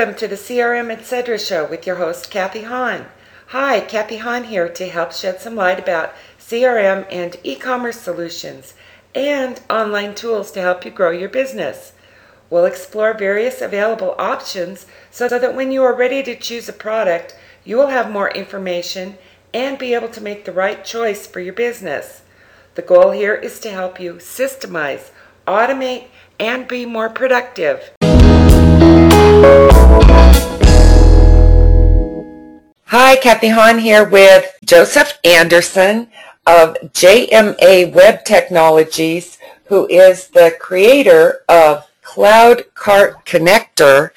Welcome to the CRM Etc. show with your host, Kathy Hahn. Hi, Kathy Hahn here to help shed some light about CRM and e commerce solutions and online tools to help you grow your business. We'll explore various available options so that when you are ready to choose a product, you will have more information and be able to make the right choice for your business. The goal here is to help you systemize, automate, and be more productive. Hi, Kathy Hahn here with Joseph Anderson of JMA Web Technologies, who is the creator of Cloud Cart Connector,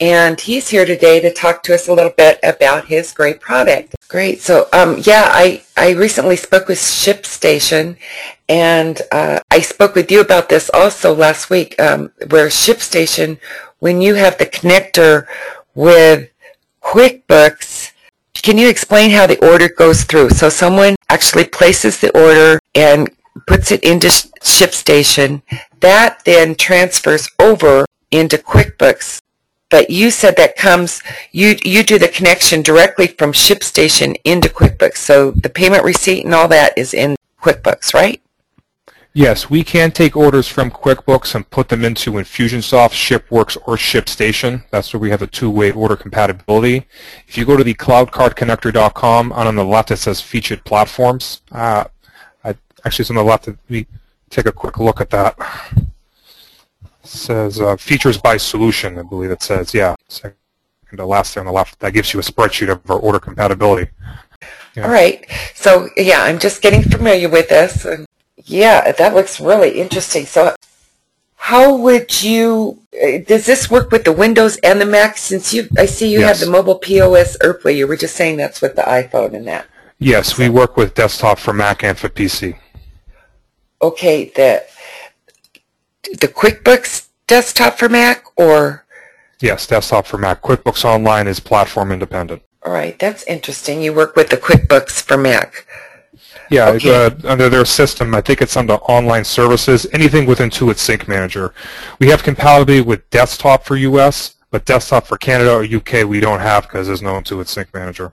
and he's here today to talk to us a little bit about his great product. Great. So, um, yeah, I, I recently spoke with ShipStation, and uh, I spoke with you about this also last week, um, where ShipStation, when you have the connector with QuickBooks, can you explain how the order goes through? So someone actually places the order and puts it into ShipStation. That then transfers over into QuickBooks. But you said that comes, you, you do the connection directly from ShipStation into QuickBooks. So the payment receipt and all that is in QuickBooks, right? Yes, we can take orders from QuickBooks and put them into Infusionsoft, ShipWorks, or ShipStation. That's where we have a two-way order compatibility. If you go to the cloudcartconnector.com, and on the left it says Featured Platforms. Uh, I, actually, it's on the left. Let me take a quick look at that. It says uh, Features by Solution, I believe it says. Yeah, second to last there on the left. That gives you a spreadsheet of our order compatibility. Yeah. All right. So, yeah, I'm just getting familiar with this. Yeah, that looks really interesting. So how would you, uh, does this work with the Windows and the Mac? Since you, I see you yes. have the mobile POS Erply. You were just saying that's with the iPhone and that. Yes, so. we work with desktop for Mac and for PC. Okay, the, the QuickBooks desktop for Mac or? Yes, desktop for Mac. QuickBooks Online is platform independent. All right, that's interesting. You work with the QuickBooks for Mac. Yeah, okay. uh, under their system, I think it's under online services, anything with Intuit Sync Manager. We have compatibility with desktop for US, but desktop for Canada or UK we don't have because there's no Intuit Sync Manager.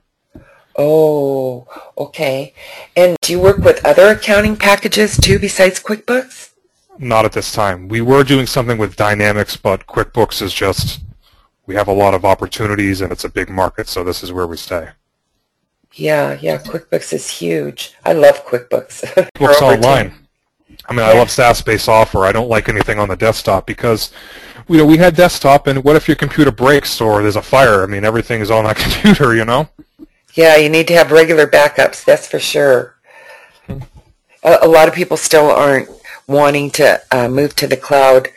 Oh, okay. And do you work with other accounting packages too besides QuickBooks? Not at this time. We were doing something with Dynamics, but QuickBooks is just, we have a lot of opportunities and it's a big market, so this is where we stay. Yeah, yeah, QuickBooks is huge. I love QuickBooks. QuickBooks Online. I mean, yeah. I love SaaS-based software. I don't like anything on the desktop because, you know, we had desktop, and what if your computer breaks or there's a fire? I mean, everything is on that computer, you know. Yeah, you need to have regular backups. That's for sure. A, a lot of people still aren't wanting to uh, move to the cloud.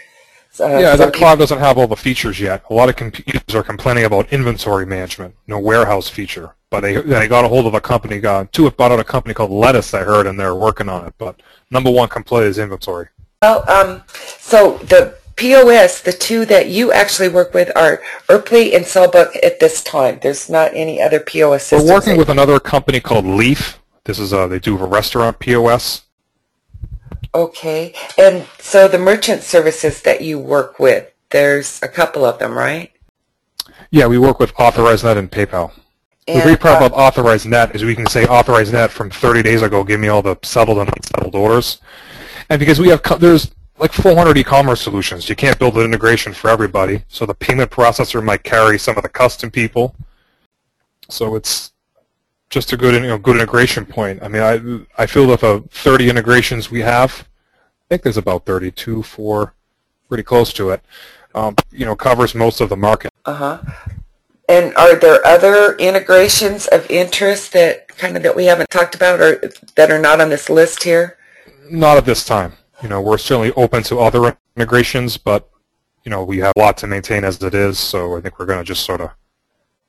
Uh, yeah, the cloud doesn't have all the features yet. A lot of computers are complaining about inventory management, no warehouse feature. But they they got a hold of a company, got Intuit bought out a company called Lettuce, I heard, and they're working on it. But number one complaint is inventory. Well, um, so the POS, the two that you actually work with are Erply and Cellbook at this time. There's not any other POS systems. We're working with another company called Leaf. This is a, they do a restaurant POS. Okay. And so the merchant services that you work with, there's a couple of them, right? Yeah, we work with AuthorizeNet and PayPal. And, the great part uh, Authorize Net is we can say Authorize Net from 30 days ago, give me all the settled and unsettled orders. And because we have, there's like 400 e-commerce solutions, you can't build an integration for everybody. So the payment processor might carry some of the custom people. So it's just a good, you know, good integration point. I mean, I I feel that the 30 integrations we have, I think there's about 32, four, pretty close to it. Um, you know, covers most of the market. Uh huh. And are there other integrations of interest that kind of that we haven't talked about or that are not on this list here? Not at this time. You know, we're certainly open to other integrations, but you know, we have a lot to maintain as it is, so I think we're going to just sort of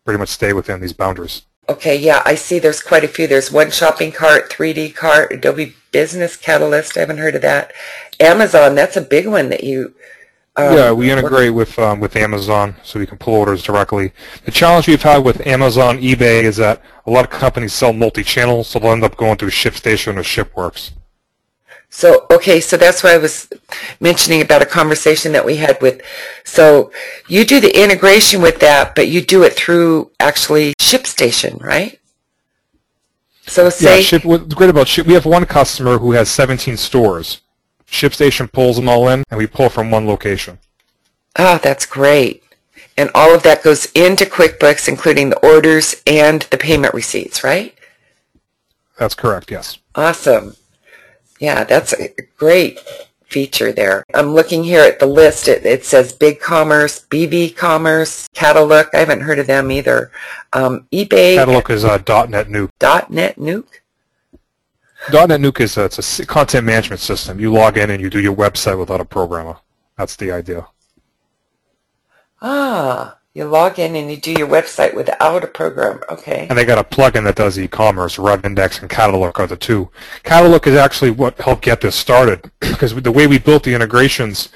pretty much stay within these boundaries. Okay, yeah, I see there's quite a few. There's One Shopping Cart, 3D Cart, Adobe Business Catalyst, I haven't heard of that. Amazon, that's a big one that you um, yeah, we integrate with um, with Amazon, so we can pull orders directly. The challenge we've had with Amazon, eBay is that a lot of companies sell multi-channel, so they'll end up going through ShipStation or ShipWorks. So, okay, so that's why I was mentioning about a conversation that we had with, so you do the integration with that, but you do it through actually ShipStation, right? So say, yeah, ship, what's great about Ship, we have one customer who has 17 stores. ShipStation pulls them all in, and we pull from one location. oh, that's great. And all of that goes into QuickBooks, including the orders and the payment receipts, right? That's correct, yes. Awesome. Yeah, that's a great feature there. I'm looking here at the list. It, it says Big Commerce, BV Commerce, Catalook. I haven't heard of them either. Um, eBay. Catalook is uh, DotNetNuke. .NET Nuke. DotNetNuke is a, it's a content management system. You log in and you do your website without a programmer. That's the idea. Ah, you log in and you do your website without a program. Okay. And they got a plugin that does e-commerce. RevIndex and Catalook are the two. Catalook is actually what helped get this started because the way we built the integrations,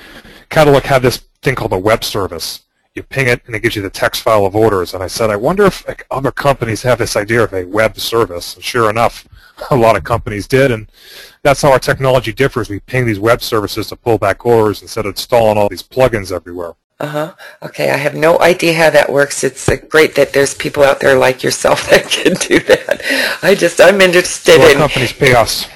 Catalook had this thing called a web service. You ping it and it gives you the text file of orders. And I said, I wonder if like, other companies have this idea of a web service. And sure enough, a lot of companies did. And that's how our technology differs. We ping these web services to pull back orders instead of installing all these plugins everywhere. Uh-huh. Okay, I have no idea how that works. It's uh, great that there's people out there like yourself that can do that. I just, I'm interested So in, companies pay us.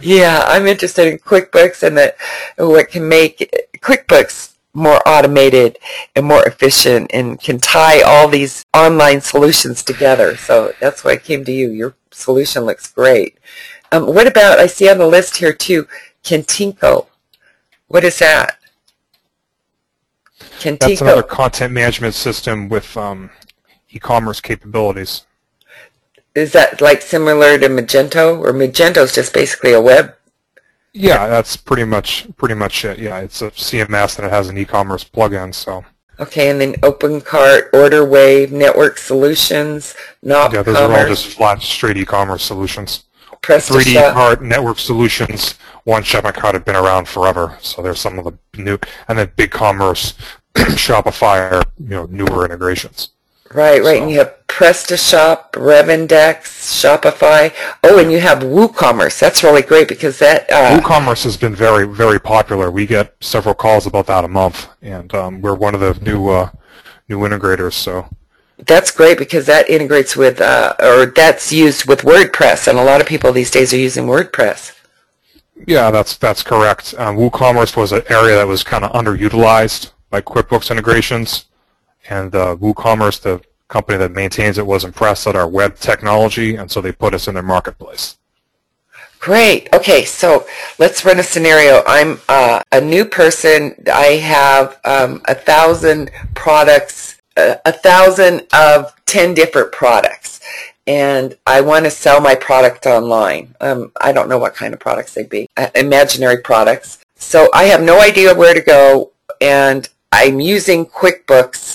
yeah, I'm interested in QuickBooks and that what can make QuickBooks more automated and more efficient and can tie all these online solutions together. So that's why I came to you. Your solution looks great. Um, what about, I see on the list here too, Kentico. What is that? Kentico. That's another content management system with um, e-commerce capabilities. Is that like similar to Magento or Magento is just basically a web? Yeah, that's pretty much pretty much it. Yeah, it's a CMS and it has an e-commerce plugin. So Okay, and then OpenCart, OrderWave, Network Solutions, Not yeah, those are all just flat, straight e-commerce solutions. 3D PrestaShop. Cart, Network Solutions, One Shop and Cart have been around forever. So there's some of the new, and then BigCommerce, Shopify are you know newer integrations. Right, right. So- And you have PrestaShop, RevIndex, Shopify. Oh, and you have WooCommerce. That's really great because that, uh, WooCommerce has been very, very popular. We get several calls about that a month, and um, we're one of the new uh, new integrators. So that's great because that integrates with, uh, or that's used with WordPress. And a lot of people these days are using WordPress. yeah, that's that's correct. Um, WooCommerce was an area that was kind of underutilized by QuickBooks integrations, and uh, WooCommerce, the company that maintains it, was impressed at our web technology, and so they put us in their marketplace. Great. Okay, so let's run a scenario. I'm uh, a new person. I have um, a thousand products, uh, a thousand of ten different products, and I want to sell my product online. Um, I don't know what kind of products they'd be, uh, imaginary products. So I have no idea where to go, and I'm using QuickBooks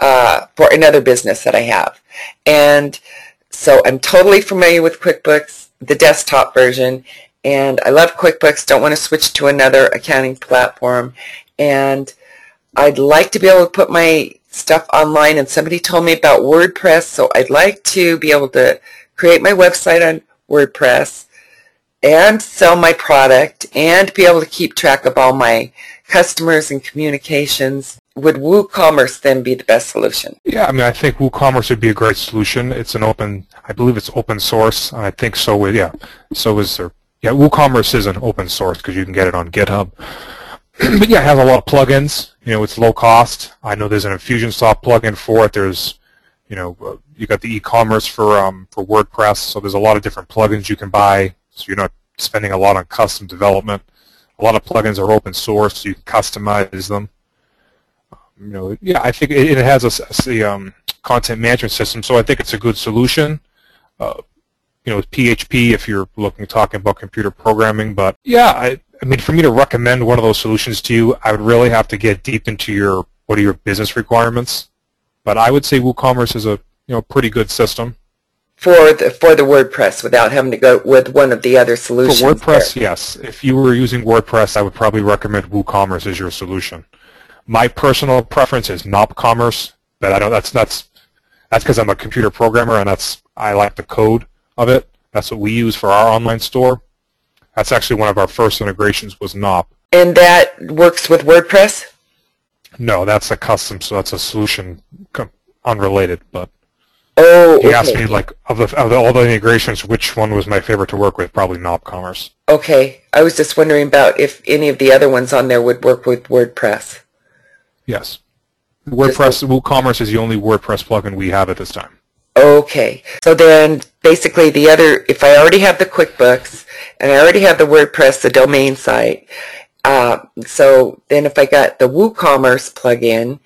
uh, for another business that I have, and so I'm totally familiar with QuickBooks, the desktop version, and I love QuickBooks, don't want to switch to another accounting platform, and I'd like to be able to put my stuff online, and somebody told me about WordPress, so I'd like to be able to create my website on WordPress and sell my product and be able to keep track of all my customers and communications. Would WooCommerce then be the best solution? Yeah, I mean, I think WooCommerce would be a great solution. It's an open, I believe it's open source, I think so. With, yeah, so is there. Yeah, WooCommerce is an open source because you can get it on GitHub. but yeah, it has a lot of plugins. You know, it's low cost. I know there's an Infusionsoft plugin for it. There's, you know, uh, you got the e-commerce for um, for WordPress. So there's a lot of different plugins you can buy. So you're not spending a lot on custom development. A lot of plugins are open source, so you can customize them you know, yeah, I think it, it has a um, content management system, so I think it's a good solution. Uh, you know, PHP if you're looking talking about computer programming, but yeah, I, I mean, for me to recommend one of those solutions to you, I would really have to get deep into your what are your business requirements. But I would say WooCommerce is a you know pretty good system For the, for the WordPress without having to go with one of the other for solutions. WordPress. there. Yes, if you were using WordPress, I would probably recommend WooCommerce as your solution. My personal preference is NopCommerce, but I don't. That's that's that's because I'm a computer programmer and that's I like the code of it. That's what we use for our online store. That's actually one of our first integrations was NOP. And that works with WordPress? No, that's a custom, so that's a solution unrelated. But oh, you okay. asked me like of the, of the, all the integrations, which one was my favorite to work with? Probably NOP Commerce. Okay, I was just wondering about if any of the other ones on there would work with WordPress. Yes, WordPress WooCommerce is the only WordPress plugin we have at this time. Okay, so then basically the other, if I already have the QuickBooks and I already have the WordPress, the domain site, uh, so then if I got the WooCommerce plugin,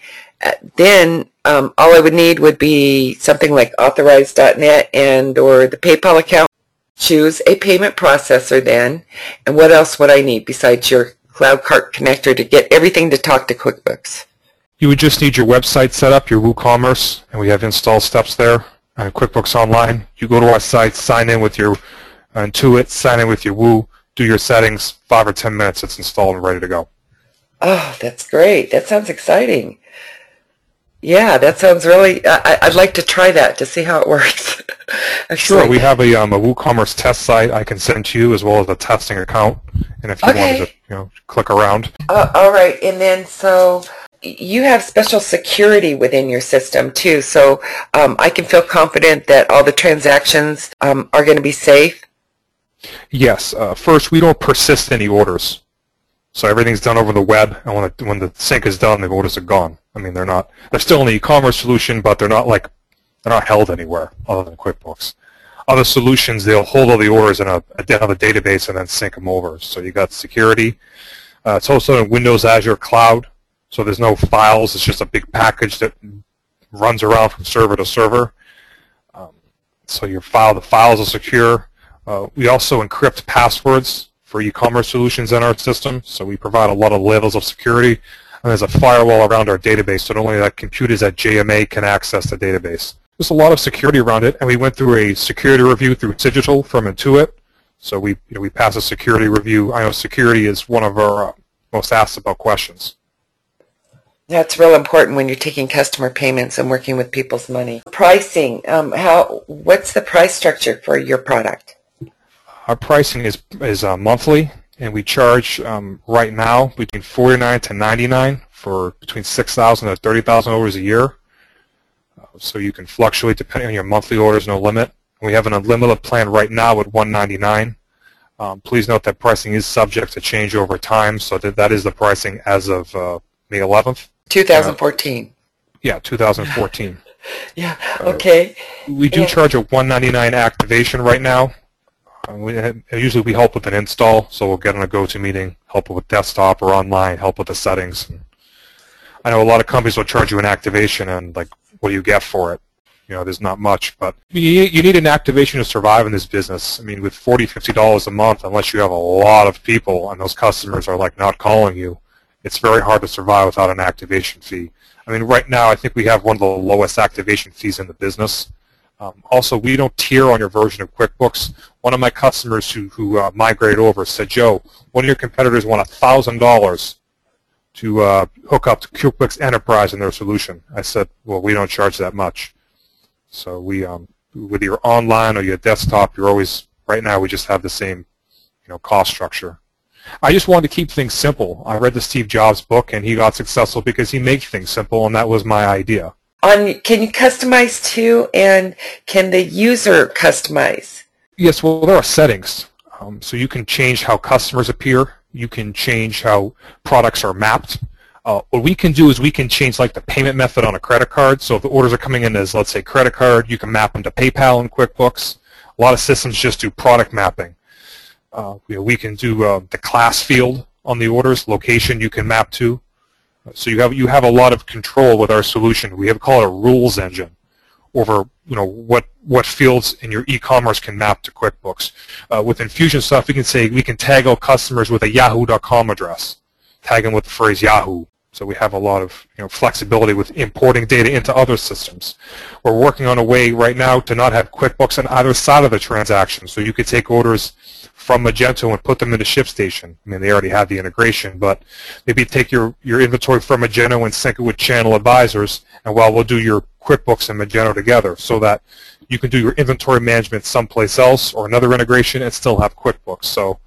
uh, then um, all I would need would be something like authorize.net and or the PayPal account. Choose a payment processor then, and what else would I need besides your Cloud Cart connector to get everything to talk to QuickBooks? You would just need your website set up, your WooCommerce, and we have install steps there on QuickBooks Online. You go to our site, sign in with your uh, Intuit, sign in with your Woo, do your settings, five or ten minutes, it's installed and ready to go. Oh, that's great. That sounds exciting. Yeah, that sounds really, I, would like to try that to see how it works. sure, we have a, um, a WooCommerce test site I can send to you as well as a testing account. And if you okay. wanted to, you know, click around. Uh, all right, and then so you have special security within your system too, so um, I can feel confident that all the transactions um, are going to be safe. Yes. Uh, first, we don't persist any orders, so everything's done over the web, and when the, when the sync is done, the orders are gone. I mean, they're not. They're still an e-commerce solution, but they're not like they're not held anywhere other than QuickBooks. Other solutions, they'll hold all the orders in a, another database and then sync them over. So you got security. Uh, it's also in Windows Azure Cloud, so there's no files. It's just a big package that runs around from server to server. Um, so your file, the files are secure. Uh, we also encrypt passwords for e-commerce solutions in our system. So we provide a lot of levels of security. And there's a firewall around our database, so only that computers at JMA can access the database. There's a lot of security around it, and we went through a security review through Digital from Intuit. So we, you know, we pass a security review. I know security is one of our uh, most asked about questions. That's real important when you're taking customer payments and working with people's money. Pricing, um, how? What's the price structure for your product? Our pricing is is uh, monthly, and we charge um, right now between forty nine to ninety nine for between six thousand to thirty thousand orders a year. Uh, so you can fluctuate depending on your monthly orders, no limit. We have an unlimited plan right now at one ninety nine. Um, please note that pricing is subject to change over time, so that that is the pricing as of uh, May 11th. 2014. Uh, yeah, 2014. yeah. Okay. Uh, we do charge a 199 activation right now. Uh, we, uh, usually we help with an install, so we'll get on a go-to-meeting, help with desktop or online, help with the settings. I know a lot of companies will charge you an activation, and like, what do you get for it? You know, there's not much, but you, you need an activation to survive in this business. I mean, with 40 $50 a month, unless you have a lot of people and those customers are like not calling you, it's very hard to survive without an activation fee. I mean, right now, I think we have one of the lowest activation fees in the business. Um, also, we don't tier on your version of QuickBooks. One of my customers who, who uh, migrated over said, Joe, one of your competitors want $1,000 to uh, hook up to QuickBooks Enterprise in their solution. I said, well, we don't charge that much. So we, um, with your online or your desktop, you're always, right now, we just have the same you know, cost structure. I just wanted to keep things simple. I read the Steve Jobs book, and he got successful because he makes things simple, and that was my idea. On can you customize too, and can the user customize? Yes, well, there are settings. Um, so you can change how customers appear. You can change how products are mapped. Uh, what we can do is we can change like the payment method on a credit card. So if the orders are coming in as, let's say, credit card, you can map them to PayPal and QuickBooks. A lot of systems just do product mapping. Uh, you know, we can do uh, the class field on the orders, location you can map to. So you have you have a lot of control with our solution. We have called it a rules engine over you know what what fields in your e-commerce can map to QuickBooks. Uh, with Infusionsoft, we can say we can tag our customers with a Yahoo.com address, tag them with the phrase Yahoo. So we have a lot of you know, flexibility with importing data into other systems. We're working on a way right now to not have QuickBooks on either side of the transaction. So you could take orders from Magento and put them into ShipStation. I mean, they already have the integration, but maybe take your, your inventory from Magento and sync it with Channel Advisors, and while we'll do your QuickBooks and Magento together so that you can do your inventory management someplace else or another integration and still have QuickBooks. So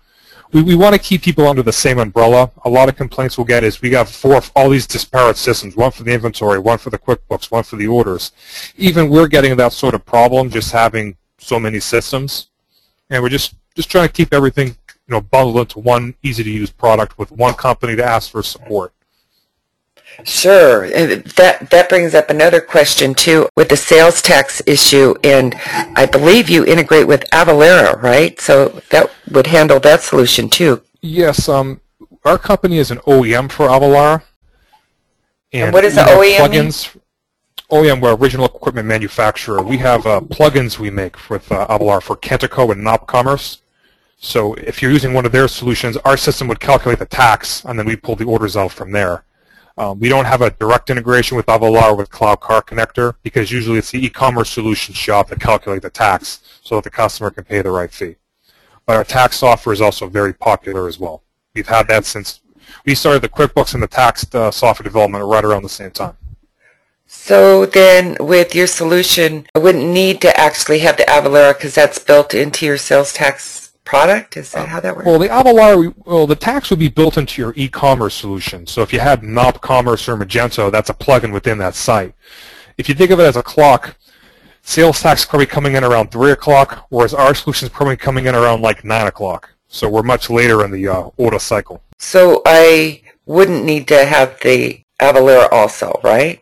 we, we want to keep people under the same umbrella. A lot of complaints we'll get is we have four all these disparate systems, one for the inventory, one for the QuickBooks, one for the orders. Even we're getting that sort of problem just having so many systems. And we're just, just trying to keep everything you know, bundled into one easy-to-use product with one company to ask for support. Sure. That that brings up another question too with the sales tax issue and I believe you integrate with Avalara, right? So that would handle that solution too. Yes, um our company is an OEM for Avalara. And, and what is the OEM? Plugins. Mean? OEM, we're original equipment manufacturer. We have uh, plugins we make with uh, Avalara for Kentico and NopCommerce. So if you're using one of their solutions, our system would calculate the tax, and then we pull the orders out from there. Um, we don't have a direct integration with Avalara with Cloud Cart Connector because usually it's the e-commerce solution shop that calculate the tax so that the customer can pay the right fee. But our tax software is also very popular as well. We've had that since we started the QuickBooks and the tax uh, software development right around the same time. So then with your solution, I wouldn't need to actually have the Avalara because that's built into your sales tax product? Is that how that works? Well, the Avalara, well, the tax would be built into your e-commerce solution. So if you had NopCommerce or Magento, that's a plugin within that site. If you think of it as a clock, sales tax is probably coming in around 3 o'clock, whereas our solution is probably coming in around like 9 o'clock. So we're much later in the uh, order cycle. So I wouldn't need to have the Avalara also, right?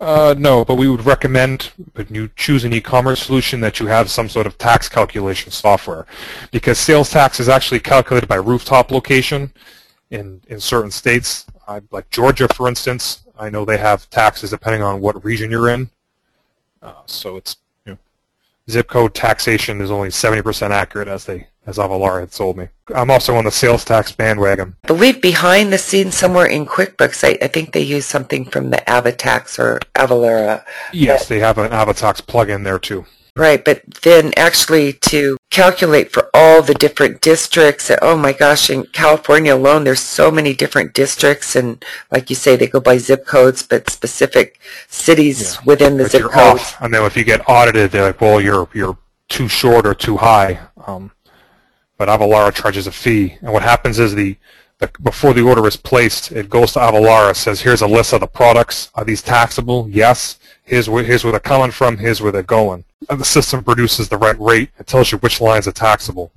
Uh, no, but we would recommend when you choose an e-commerce solution that you have some sort of tax calculation software because sales tax is actually calculated by rooftop location in, in certain states. Uh, like Georgia, for instance, I know they have taxes depending on what region you're in. Uh, so it's you know, zip code taxation is only 70% accurate as they as Avalara had sold me. I'm also on the sales tax bandwagon. I believe behind the scenes somewhere in QuickBooks, I, I think they use something from the Avatax or Avalara. Yes, they have an Avatax plugin there too. Right, but then actually to calculate for all the different districts, oh my gosh, in California alone, there's so many different districts, and like you say, they go by zip codes, but specific cities yeah. within the if zip codes. Off, and then if you get audited, they're like, well, you're you're too short or too high. Um, but Avalara charges a fee. And what happens is the, the, before the order is placed, it goes to Avalara, says, here's a list of the products. Are these taxable? Yes. Here's where, here's where they're coming from. Here's where they're going. And the system produces the right rate. It tells you which lines are taxable.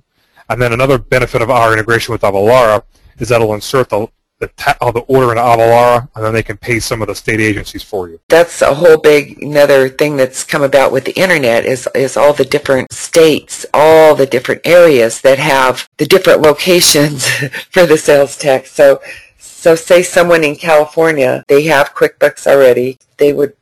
And then another benefit of our integration with Avalara is that it'll insert the, the, ta- oh, the order in Avalara, and then they can pay some of the state agencies for you. That's a whole big another thing that's come about with the internet is is all the different states, all the different areas that have the different locations for the sales tax. So so say someone in California, they have QuickBooks already, they would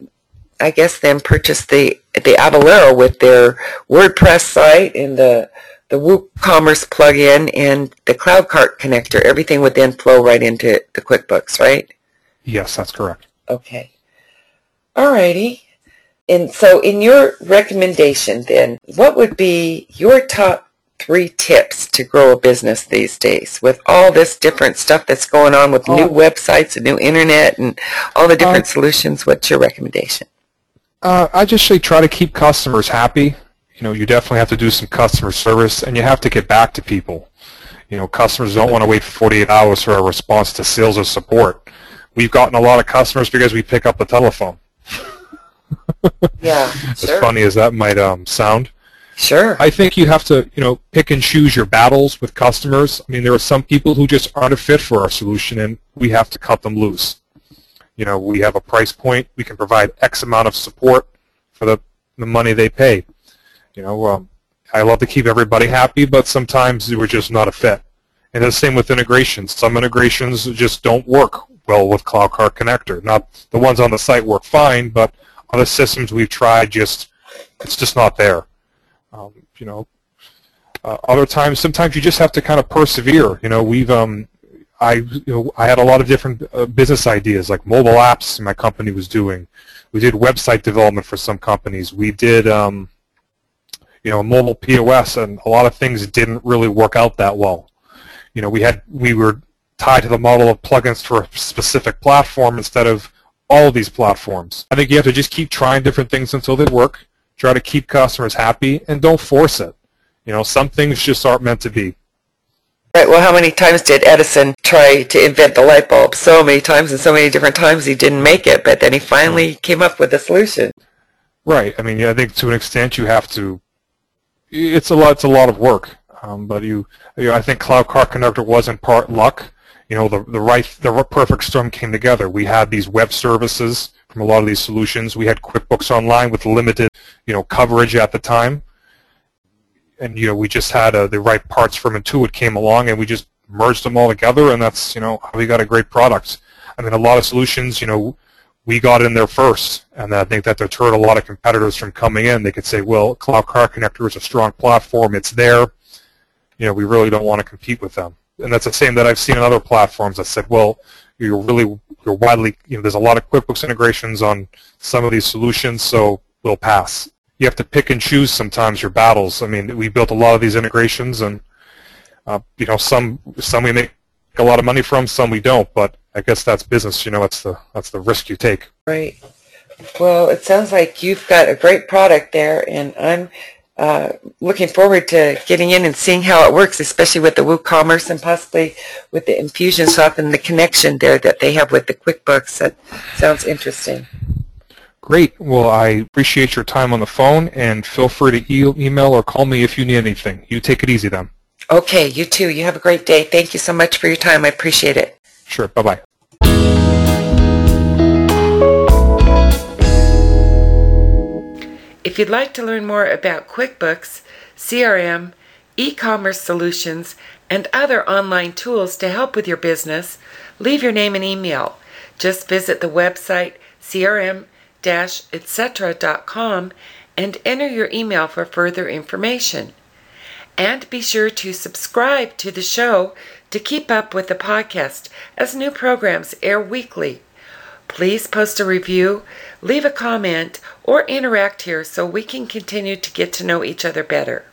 I guess then purchase the the Avalara with their WordPress site and the the WooCommerce plugin and the Cloud Cart connector, everything would then flow right into the QuickBooks, right? Yes, that's correct. Okay. All righty. And so in your recommendation then, what would be your top three tips to grow a business these days with all this different stuff that's going on with new websites and new internet and all the different uh, solutions? What's your recommendation? Uh, I just say try to keep customers happy you know, you definitely have to do some customer service, and you have to get back to people. You know, customers don't want to wait for 48 hours for a response to sales or support. We've gotten a lot of customers because we pick up the telephone. yeah, As funny as that might um, sound. Sure. I think you have to, you know, pick and choose your battles with customers. I mean, there are some people who just aren't a fit for our solution, and we have to cut them loose. You know, we have a price point. We can provide X amount of support for the, the money they pay. You know, um, I love to keep everybody happy, but sometimes we're just not a fit. And the same with integrations. Some integrations just don't work well with Cloud Cart Connector. Not the ones on the site work fine, but other systems we've tried just it's just not there. Um, you know, uh, other times, sometimes you just have to kind of persevere. You know, we've um, I you know I had a lot of different uh, business ideas like mobile apps my company was doing. We did website development for some companies. We did um, you know, mobile POS, and a lot of things didn't really work out that well. You know, we had we were tied to the model of plugins for a specific platform instead of all of these platforms. I think you have to just keep trying different things until they work. Try to keep customers happy, and don't force it. You know, some things just aren't meant to be. Right. Well, how many times did Edison try to invent the light bulb? So many times and so many different times he didn't make it, but then he finally came up with a solution. Right. I mean, yeah, I think to an extent you have to. It's a lot. It's a lot of work. Um, but you, you know, I think Cloud Cart Connector was in part luck. You know, the the right, the perfect storm came together. We had these web services from a lot of these solutions. We had QuickBooks Online with limited, you know, coverage at the time and you know we just had uh, the right parts from Intuit came along, and we just merged them all together, and that's you know how we got a great product. I mean, a lot of solutions, you know, we got in there first, and I think that deterred a lot of competitors from coming in. They could say, well, Cloud Cart Connector is a strong platform; it's there. You know, we really don't want to compete with them, and that's the same that I've seen in other platforms that said, well, you're really you're widely you know there's a lot of QuickBooks integrations on some of these solutions, so we'll pass you have to pick and choose sometimes your battles. I mean, we built a lot of these integrations, and uh, you know, some some we make a lot of money from, some we don't. But I guess that's business. You know, that's the that's the risk you take. Right. Well, it sounds like you've got a great product there, and I'm uh, looking forward to getting in and seeing how it works, especially with the WooCommerce and possibly with the Infusionsoft and the connection there that they have with the QuickBooks. That sounds interesting. Great. Well, I appreciate your time on the phone, and feel free to e- email or call me if you need anything. You take it easy then. Okay, you too. You have a great day. Thank you so much for your time. I appreciate it. Sure. Bye-bye. If you'd like to learn more about QuickBooks, CRM, e-commerce solutions, and other online tools to help with your business, leave your name and email. Just visit the website crm etc.com and enter your email for further information. And be sure to subscribe to the show to keep up with the podcast as new programs air weekly. Please post a review, leave a comment, or interact here so we can continue to get to know each other better.